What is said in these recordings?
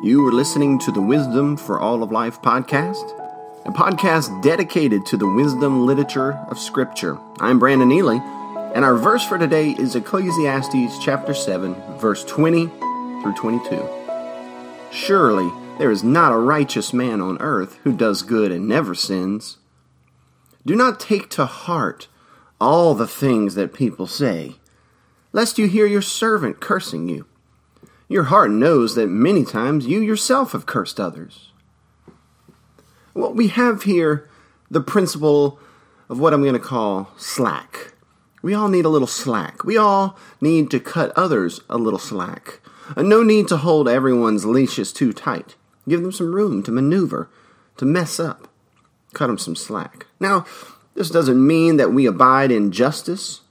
You are listening to the Wisdom for All of Life podcast, a podcast dedicated to the wisdom literature of Scripture. I'm Brandon Neely, and our verse for today is Ecclesiastes chapter 7, verse 20 through 22. Surely there is not a righteous man on earth who does good and never sins. Do not take to heart all the things that people say, lest you hear your servant cursing you. Your heart knows that many times you yourself have cursed others. Well, we have here the principle of what I'm going to call slack. We all need a little slack. We all need to cut others a little slack. No need to hold everyone's leashes too tight. Give them some room to maneuver, to mess up. Cut them some slack. Now, this doesn't mean that we abide in justice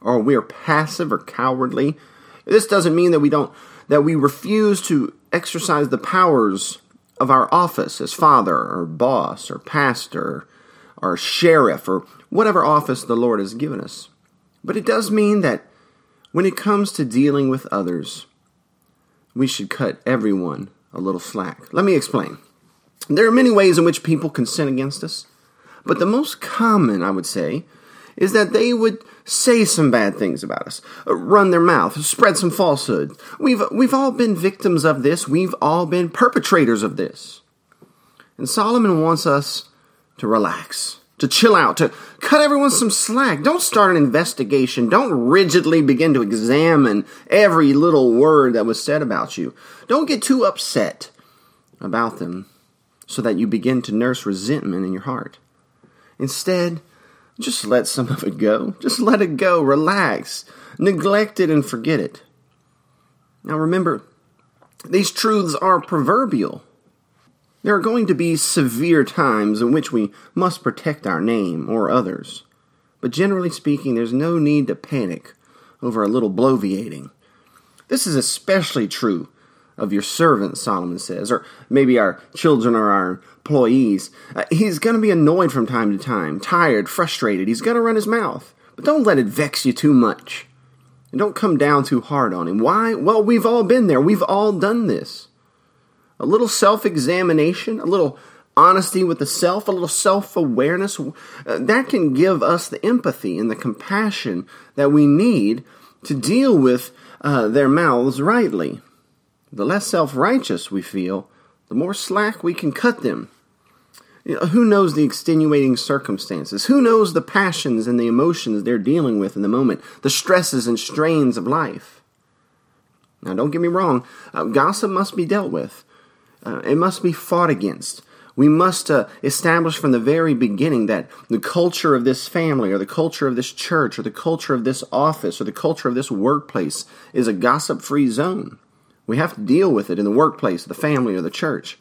or we're passive or cowardly. This doesn't mean that we don't that we refuse to exercise the powers of our office as father or boss or pastor or sheriff or whatever office the Lord has given us. But it does mean that when it comes to dealing with others, we should cut everyone a little slack. Let me explain. There are many ways in which people can sin against us, but the most common, I would say, is that they would say some bad things about us, run their mouth, spread some falsehood. We've, we've all been victims of this. We've all been perpetrators of this. And Solomon wants us to relax, to chill out, to cut everyone some slack. Don't start an investigation. Don't rigidly begin to examine every little word that was said about you. Don't get too upset about them so that you begin to nurse resentment in your heart. Instead, just let some of it go. Just let it go. Relax. Neglect it and forget it. Now remember, these truths are proverbial. There are going to be severe times in which we must protect our name or others. But generally speaking, there's no need to panic over a little bloviating. This is especially true of your servants, Solomon says, or maybe our children or our employees. Uh, he's going to be annoyed from time to time, tired, frustrated. He's going to run his mouth. But don't let it vex you too much. And don't come down too hard on him. Why? Well, we've all been there. We've all done this. A little self examination, a little honesty with the self, a little self awareness, uh, that can give us the empathy and the compassion that we need to deal with uh, their mouths rightly. The less self righteous we feel, the more slack we can cut them. You know, who knows the extenuating circumstances? Who knows the passions and the emotions they're dealing with in the moment, the stresses and strains of life? Now, don't get me wrong, uh, gossip must be dealt with, uh, it must be fought against. We must uh, establish from the very beginning that the culture of this family, or the culture of this church, or the culture of this office, or the culture of this workplace is a gossip free zone. We have to deal with it in the workplace, the family, or the church.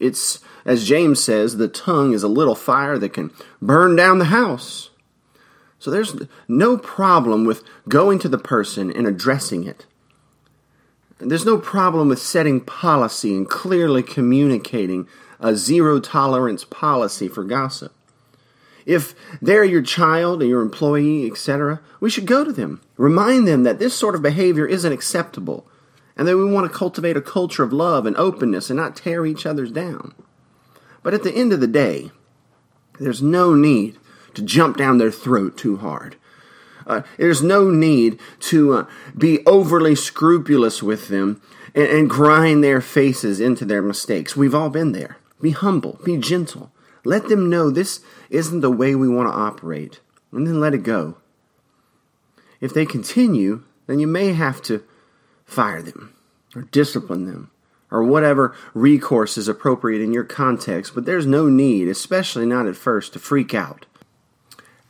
It's, as James says, the tongue is a little fire that can burn down the house. So there's no problem with going to the person and addressing it. There's no problem with setting policy and clearly communicating a zero tolerance policy for gossip. If they're your child or your employee, etc., we should go to them. Remind them that this sort of behavior isn't acceptable and that we want to cultivate a culture of love and openness and not tear each other's down. But at the end of the day, there's no need to jump down their throat too hard. Uh, there's no need to uh, be overly scrupulous with them and, and grind their faces into their mistakes. We've all been there. Be humble, be gentle. Let them know this isn't the way we want to operate, and then let it go. If they continue, then you may have to fire them or discipline them or whatever recourse is appropriate in your context, but there's no need, especially not at first, to freak out.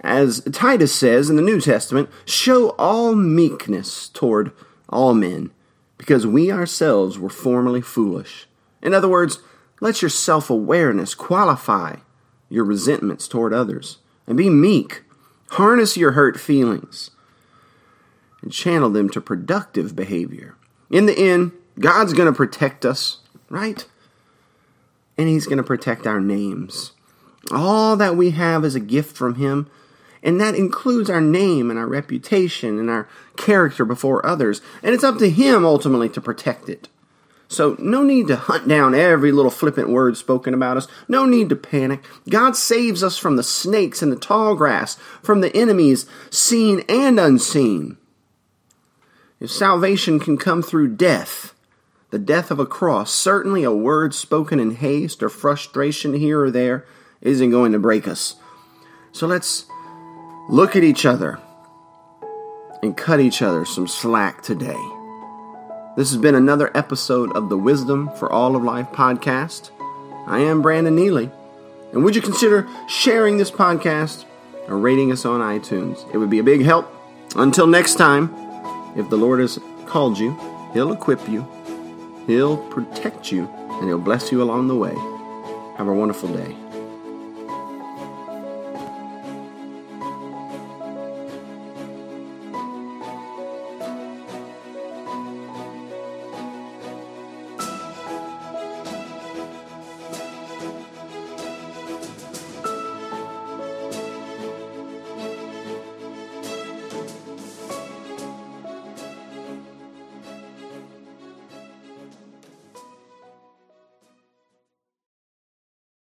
As Titus says in the New Testament, show all meekness toward all men, because we ourselves were formerly foolish. In other words, let your self awareness qualify your resentments toward others, and be meek. Harness your hurt feelings and channel them to productive behavior. In the end, God's going to protect us, right? And He's going to protect our names. All that we have is a gift from Him, and that includes our name and our reputation and our character before others. And it's up to Him ultimately to protect it. So, no need to hunt down every little flippant word spoken about us. No need to panic. God saves us from the snakes and the tall grass, from the enemies seen and unseen. If salvation can come through death, the death of a cross, certainly a word spoken in haste or frustration here or there isn't going to break us. So let's look at each other and cut each other some slack today. This has been another episode of the Wisdom for All of Life podcast. I am Brandon Neely, and would you consider sharing this podcast or rating us on iTunes? It would be a big help. Until next time, if the Lord has called you, He'll equip you, He'll protect you, and He'll bless you along the way. Have a wonderful day.